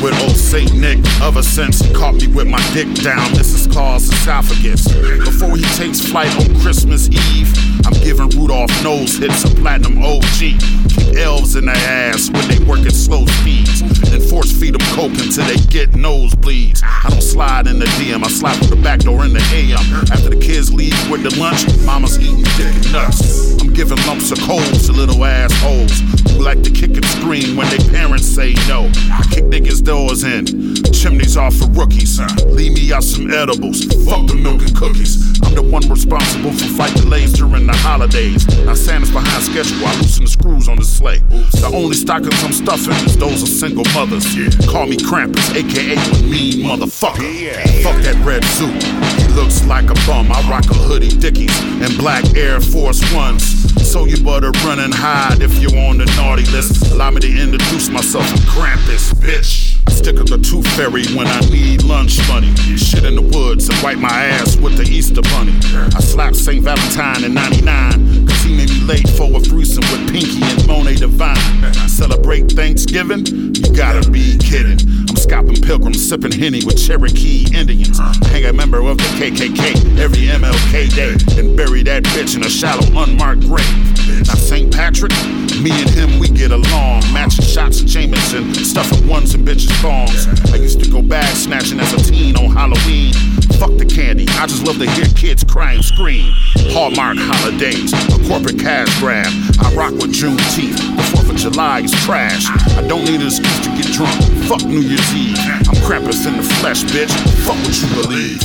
with old Saint Nick ever since he caught me with my dick down this is Claus' esophagus. Before he takes flight on Christmas Eve, I'm giving Rudolph nose hits a platinum OG. Keep elves in their ass when they work at slow speeds. And force feed them coke until they get nosebleeds. I don't slide in the DM, I slide through the back door in the AM. After the kids leave with the lunch, mama's eating dick and nuts. I'm giving lumps of coals to little assholes who like to kick and scream when their parents say no. I kick niggas' doors in, chimneys off for rookies. Leave me out some edibles, fuck the milk and cookies. I'm the one responsible for flight delays during the holidays. Now Santa's behind schedule, I loosen the screws on the sleigh. The only stockings I'm stuffing is those of single mothers. Yeah. Call me Krampus, aka mean motherfucker. Fuck that red suit, he looks like a bum. I rock a hoodie, Dickies, and black Air Force Ones. So you better run and hide if you're on the naughty list. Allow me to introduce myself. I'm Krampus, bitch. I stick up the tooth fairy when I need lunch money. Shit in the woods and wipe my ass with the Easter bunny. I slapped St. Valentine in 99, cause he made me late for a threesome with Pinky and Monet Divine. I celebrate Thanksgiving? You gotta be kidding. Scalping pilgrims, sipping Henny with Cherokee Indians. Hang a member of the KKK every MLK day, and bury that bitch in a shallow, unmarked grave. Now, St. Patrick, me and him, we get along. Matching shots of Jameson, stuffing ones and bitches' thongs. I used to go bag snatching as a teen on Halloween. Fuck the candy, I just love to hear kids cry and scream. Hallmark holidays, a corporate cash grab. I rock with Juneteenth, the 4th of July is trash. I don't need an excuse to get drunk. Fuck New Year's Eve. I'm Krampus in the flesh, bitch. Fuck what you believe.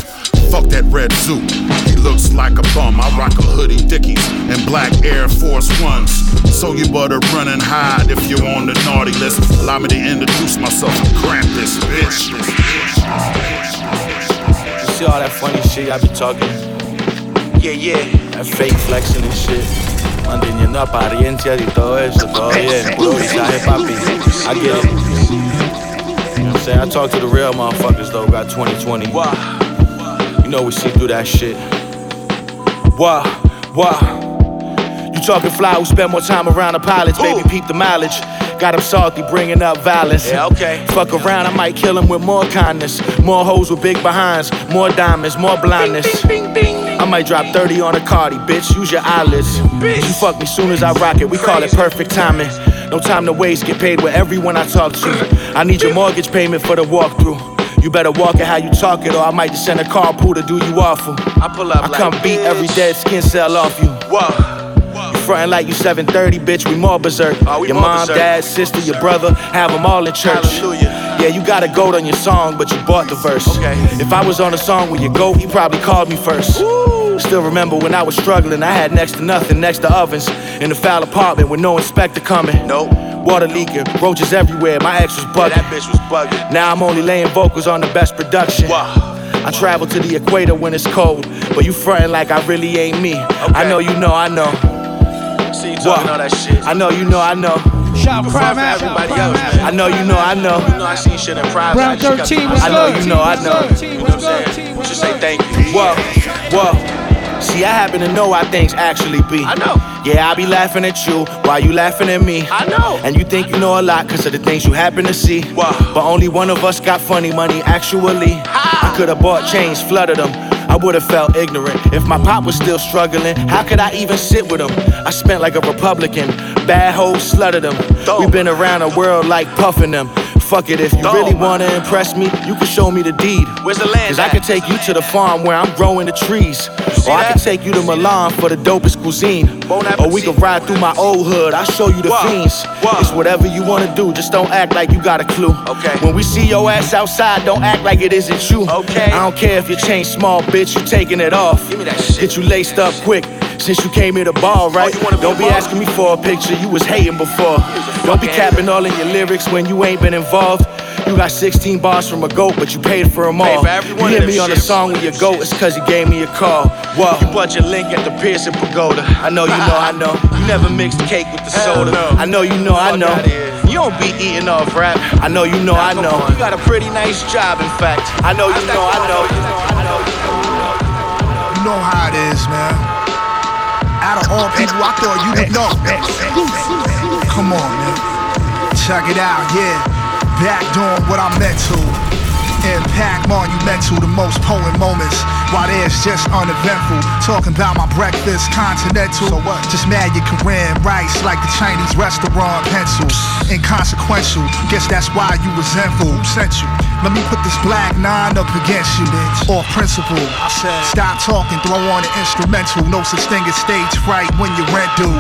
Fuck that red suit. He looks like a bum. I rock a hoodie, Dickies, and black Air Force Ones. So you better run and hide if you're on the naughty list. Allow me to introduce myself. I'm Krampus, bitch. See all that funny shit I be talking? Yeah, yeah. That fake flexing and shit. Manteniendo apariencias y todo eso, todo bien. Puro visaje, papi. I get it. You know what I'm saying? I talk to the real motherfuckers though, got 2020. Wow. You know we see through that shit. Wow, wow. You talking fly who spend more time around the pilots, baby, peep the mileage. Got him salty, bringing up violence. Yeah, okay. Fuck around, I might kill him with more kindness. More hoes with big behinds, more diamonds, more blindness. I might drop 30 on a Cardi, bitch. Use your eyelids. Bitch. You fuck me soon as I rock it. We call it perfect timing. No time to waste, get paid with everyone I talk to. I need your mortgage payment for the walkthrough. You better walk it how you talk it, or I might just send a carpool to do you awful. I pull up. I come beat every dead skin cell off you. Whoa. Frontin' like you 730, bitch, we more berserk. Oh, your mom, dad, sister, your brother, have them all in church. Yeah, you got a goat on your song, but you bought the verse. Okay. If I was on a song with your goat, he probably called me first. Still remember when I was struggling, I had next to nothing, next to ovens, in a foul apartment with no inspector coming. Nope. Water leaking, roaches everywhere, my ex was bugging. that bitch was bugging. Now I'm only laying vocals on the best production. Wow. I travel to the equator when it's cold, but you frontin' like I really ain't me. I know you know, I know. See you talking all that shit. I know you know, I know. Shout Prime for everybody else, man. I know you know, I know. I know, you know I see shit in private. Brown 13, what's I know you know, I know. You know what I'm saying? Just say thank you. Whoa, whoa. See, I happen to know how things actually be. I know. Yeah, I be laughing at you while you laughing at me. I know. And you think you know a lot because of the things you happen to see. Wow. But only one of us got funny money, actually. I could have bought chains, flooded them. I would have felt ignorant. If my pop was still struggling, how could I even sit with him? I spent like a Republican, bad hoes slutted him. We've been around the world like puffing them. Fuck it, if you really wanna impress me, you can show me the deed. Where's the land? Cause I can take you to the farm where I'm growing the trees. Or I can take you to Milan for the dopest cuisine. Or we can ride through my old hood, I'll show you the fiends. It's whatever you wanna do, just don't act like you got a clue. Okay. When we see your ass outside, don't act like it isn't you. Okay. I don't care if your chain small, bitch, you taking it off. Give me that shit. Get you laced up quick. Since you came here to ball, right? Oh, don't be asking me for a picture, you was hating before. Don't be capping all in your lyrics when you ain't been involved. You got 16 bars from a goat, but you paid for them all. You hit me on a song with your goat, it's cause you gave me a call. Whoa. You bought your link at the Pearson Pagoda. I know you know, I know. You never mixed cake with the soda. I know you know, I know. You don't be eating off rap. I know you know, I know. You got a pretty nice job, in fact. I know you know, I know. You know how it is, man. Out of all people, I thought you would know. Come on, man. Check it out, yeah. Back doing what I'm meant to. Impact monumental, the most potent moments. While theirs just uneventful. Talking about my breakfast, continental. So what? Just mad your Korean rice like the Chinese restaurant pencil. Inconsequential, guess that's why you resentful. Sent you? Let me put this black nine up against you, bitch. Off principle. I said, stop talking, throw on an instrumental. No such thing as stage fright when you rent due.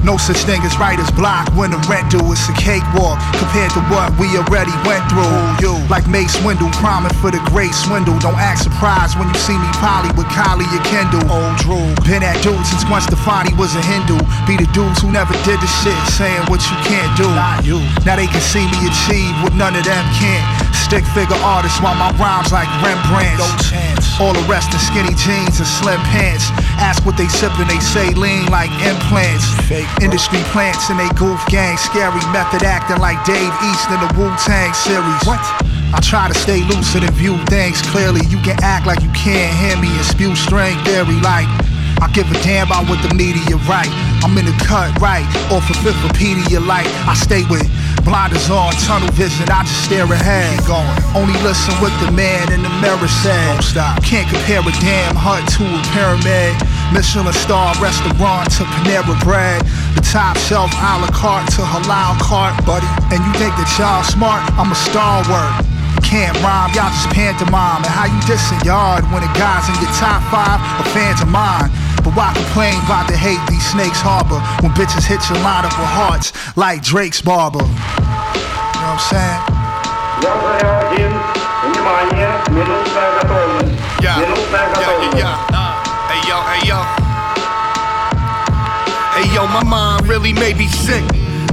No such thing as writer's block when the rent due. It's a cakewalk compared to what we already went through. You, like Mace Windu, priming for the great swindle. Don't act surprised when you see me poly with Kylie or Kendall. Old Droog, been that dude since Gwen Stefani was a Hindu. Be the dudes who never did the shit, saying what you can't do. Not you. Now they can see me achieve what none of them can't. Stick figure artist while my rhymes like Rembrandt. No chance. All the rest in skinny jeans and slim pants. Ask what they sippin', they say lean like implants. Fake industry plants and they goof gang. Scary method acting like Dave East in the Wu Tang series. What? I try to stay lucid and view things clearly. You can act like you can't hear me and spew string theory like. I give a damn about what the media write. I'm in the cut right, off of fifth of Pedialyte. I stay with blinders on, tunnel vision. I just stare ahead. Keep going. Only listen what the man in the mirror said. Don't stop. Can't compare a damn hut to a pyramid. Michelin star restaurant to Panera bread. The top shelf a la carte to halal cart, buddy. And you think that y'all smart? I'm a stalwart. Can't rhyme, y'all just pantomime. And how you dissing yard when the guys in your top five are fans of mine. But why complain about the hate these snakes harbor when bitches hit your line up with hearts like Drake's barber? You know what I'm saying? Yeah, yeah, yeah, yeah. Uh, hey yo, hey yo. Hey yo, my mind really made me sick.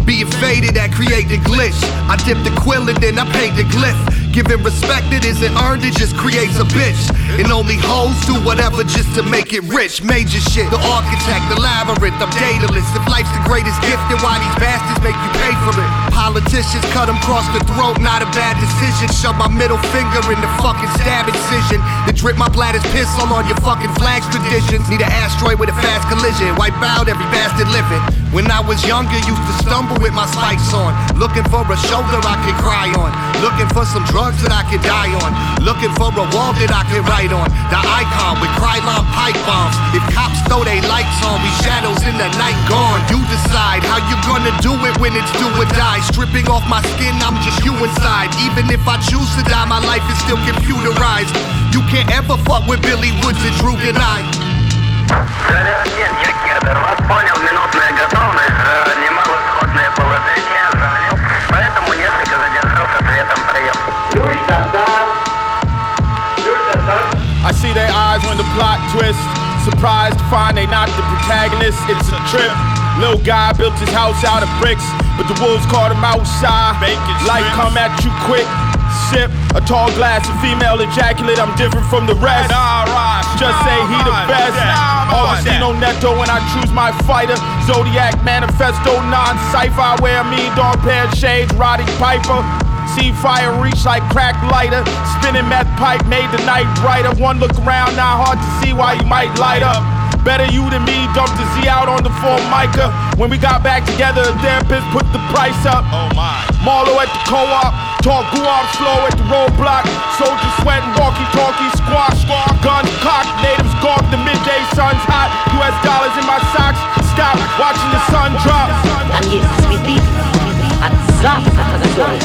Being faded at creating glitch. I dipped the quill and then I paint the glyph. Giving respect that isn't earned, it just creates a bitch. And only hoes do whatever just to make it rich. Major shit, the architect, the labyrinth, I'm dataless. If life's the greatest gift, then why these bastards make you pay for it? Politicians cut them across the throat, not a bad decision. Shove my middle finger in the fucking stab incision. Then drip my bladder's piss all on your fucking flag's traditions. Need an asteroid with a fast collision, wipe out every bastard living. When I was younger, used to stumble with my spikes on. Looking for a shoulder I could cry on. Looking for some drugs that I could die on. Looking for a wall that I could write on. The icon with Krylon pipe bombs. If cops throw they lights on, we shadows in the night gone. You decide how you gonna do it when it's do or die. Stripping off my skin, I'm just you inside. Even if I choose to die, my life is still computerized. You can't ever fuck with Billy Woods and Droog and I. I see their eyes when the plot twists. Surprised to find they not the protagonist. It's a trip. Little guy built his house out of bricks, but the wolves caught him outside. Life come at you quick. Sip a tall glass of female ejaculate. I'm different from the rest. Just say he the best. Always see no netto when I choose my fighter. Zodiac manifesto non cipher. I wear mean dog pair shades. Roddy Piper. See fire reach like crack lighter. Spinning meth pipe made the night brighter. One look around, now hard to see why you might light up. Better you than me, dumped the Z out on the formica. When we got back together, the therapist put the price up. Oh my. Marlo at the co-op, talk guap slow at the roadblock. Soldiers sweating, walkie-talkie, squash, guns cocked, natives gawk, the midday sun's hot. US dollars in my socks, stop watching the sun drop. Там есть цветы от запаха, которые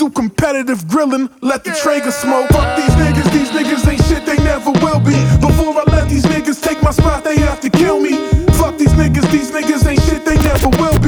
Do competitive grilling, let the Traeger smoke. Fuck these niggas, these niggas ain't shit, they never will be. Before I let these niggas take my spot, they have to kill me. Fuck these niggas, these niggas ain't shit, they never will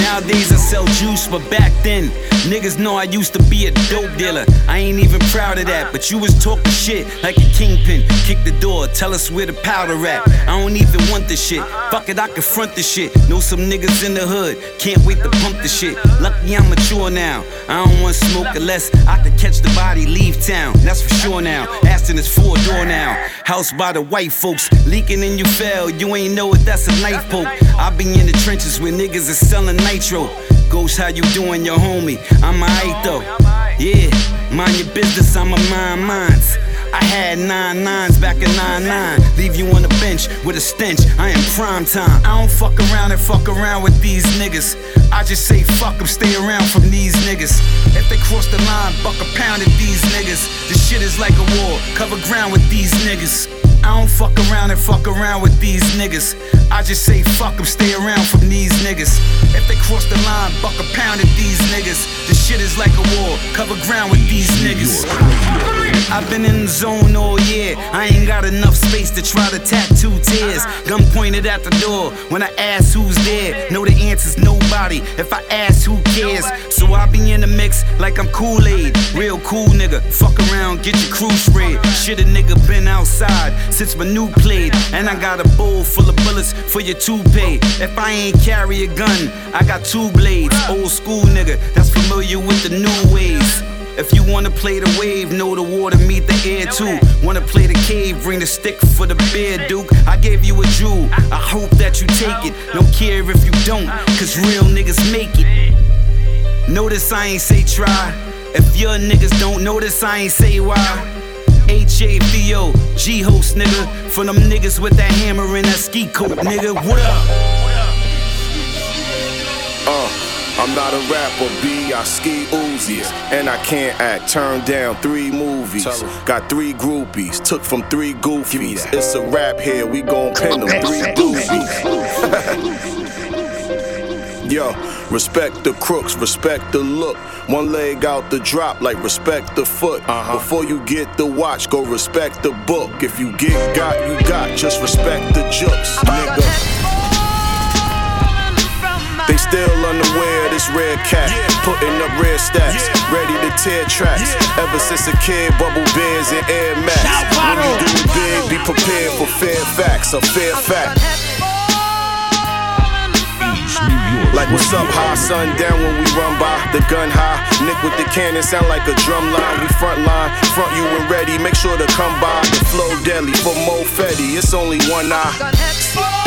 Nowadays I sell juice, but back then, niggas know I used to be a dope dealer. I ain't even proud of that, but you was talking shit like a kingpin. Kick the door, tell us where the powder at. I don't even want this shit. Fuck it, I confront the shit. Know some niggas in the hood, can't wait to pump the shit. Lucky I'm mature now. I don't want smoke unless I could catch the body, leave town. That's for sure now. Aston is four door now. House by the white folks, leaking and you fell. You ain't know it, that's a knife poke. I be in the trenches where niggas is selling nitro. Ghost, how you doing, your homie? I'm alright though. Yeah, mind your business, I'm a mind minds. I had nine nines back in 99. Leave you on the bench with a stench. I am prime time. I don't fuck around and fuck around with these niggas. I just say fuck them, stay around from these niggas. If they cross the line, buck a pound at these niggas. This shit is like a war. Cover ground with these niggas. I don't fuck around and fuck around with these niggas. I just say fuck them, stay around from these niggas. If they cross the line, buck a pound at these niggas. This shit is like a war. Cover ground with these niggas. I've been in the zone all year. I ain't got enough space to try to tattoo tears. Gun pointed at the door. When I ask who's there, know the answer's nobody. If I ask who cares, so I be in the mix like I'm Kool Aid. Real cool nigga. Fuck around, get your crew sprayed. Shit a nigga been outside since my new played. And I got a bowl full of bullets for your toupee. If I ain't carry a gun, I got two blades. Old school nigga that's familiar with the new ways. If you wanna play the wave, know the water meet the air too. Wanna play the cave, bring the stick for the bear, Duke. I gave you a jewel, I hope that you take it. Don't care if you don't, cause real niggas make it. Notice I ain't say try. If your niggas don't notice, I ain't say why. H-A-V-O, G-host nigga. For them niggas with that hammer and that ski coat, nigga. What up? Uh, I'm not a rapper, B. I ski Uzis. And I can't act. Turned down three movies. Got three groupies. Took from three goofies. It's a rap here. We gon' pin them. Three goofies. Yo, respect the crooks, respect the look. One leg out the drop, like respect the foot. Before you get the watch, go respect the book. If you get got, you got. Just respect the jokes, nigga. They still unaware this this red cat, putting up red stacks, ready to tear tracks. Ever since a kid, bubble bears and Air Max. When you do it big, be prepared for fair facts, a fair fact. Like what's up, high sun down when we run by the gun high. Nick with the cannon sound like a drum line. We front line, front you and ready. Make sure to come by the flow deli for Mo Fetty. It's only one eye.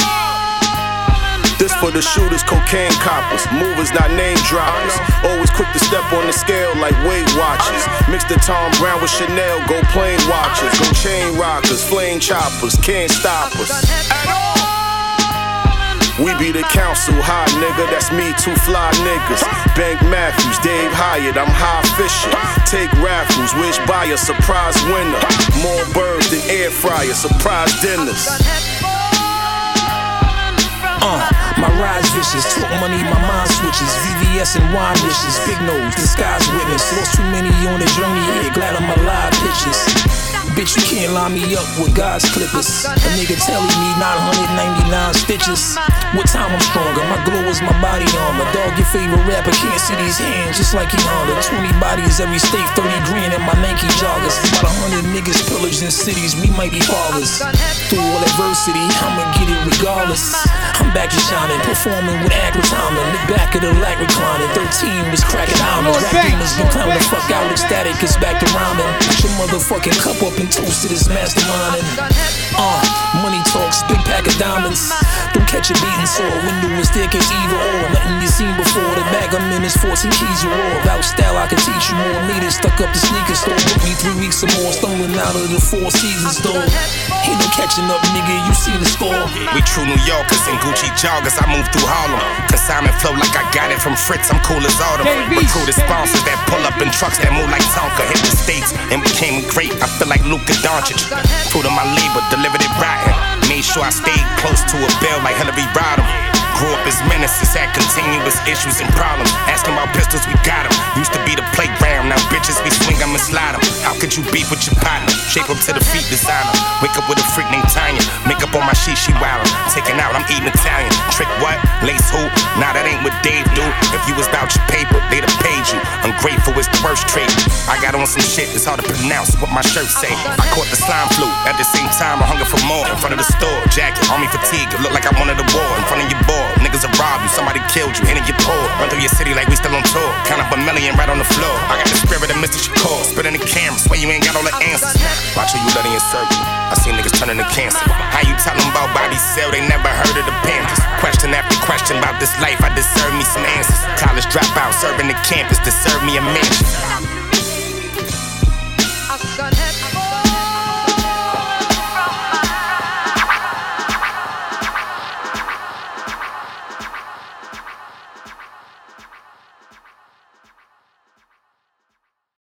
This for the shooters, cocaine coppers, movers, not name droppers. Always quick to step on the scale like Weight Watchers. Mix the Thom Browne with Chanel, go plane watchers, go chain rockers, flame choppers, can't stop us. We be the council, high nigga, that's me, two fly niggas. Bank Matthews, Dave Hyatt, I'm high fishing. Take raffles, wish by a surprise winner. More birds than air fryer, surprise dinners. Uh, my rise vicious, talk money, my mind switches. VVS and wine dishes, big nose, disguise witness. Lost too many on the journey, yeah, glad I'm alive, bitches. Bitch, you can't line me up with God's clippers. A nigga tell me need 999 stitches. What time I'm stronger? My glow is my body armor. Dog, your favorite rapper can't see these hands just like he under. 20 bodies every state, 30 grand in my Nike joggers. About a hundred niggas pillaged in cities, we might be fathers. Through all adversity, I'ma get it regardless. I'm back to shining, performing with accurate timing. The back of the lack reclining. 13 was cracking diamonds. Rap demons been clowning the fuck out. Ecstatic is back to rhyming. Put your motherfucking cup up and toast to this masterminding. Uh, money talks, big pack of diamonds. Don't catch a beating sore. Window and staircase either or. Nothing you seen before. The bag I'm in is 14 keys you raw. About style, I can teach you more. Meters stuck up the sneaker store. Took me three weeks or more. Stolen out of the four seasons door. Ain't no catching up, nigga. You see the score. We true New Yorkers and Gucci joggers. I move through Harlem. Consignment flow like I got it from Fritz. I'm cool as autumn. Recruited sponsors that pull up in trucks that move like Tonka. Hit the states and became great. I feel like Luka Doncic. Fruit of my labor, delivered it rotten. Made sure I stayed close to a bill like Hillary Rodham. Grew up as menaces, had continuous issues and problems. Asking about pistols, we got 'em. Used to be the playground, now bitches we swing 'em and slide 'em. How could you beef with your partner? Shape up to the feet designer. Wake up with a freak named Tanya. Make up on my sheet, she wildin'. Taking out, I'm eating Italian. Trick what? Lace who? Nah, that ain't what Dave do. If you was about your paper, they'd have paid you. Ungrateful is the worst trait. I got on some shit, it's hard to pronounce what my shirt say. I caught the slime flu. At the same time, I hunger for more. In front of the store, jacket, army fatigue. It look like I wanted a war. In front of your board, Niggas will rob you, somebody killed you, and it get poor. Run through your city like we still on tour. Count up a million right on the floor. I got the spirit of Mr. Shakur. Spit in the cameras Way you ain't got all the answers. Watch who you letting in circle. I seen niggas turning to cancer. How you tell them about body cell? They never heard of the Panthers. Question after question about this life, I deserve me some answers. College dropout, serving the campus, deserve me a mansion.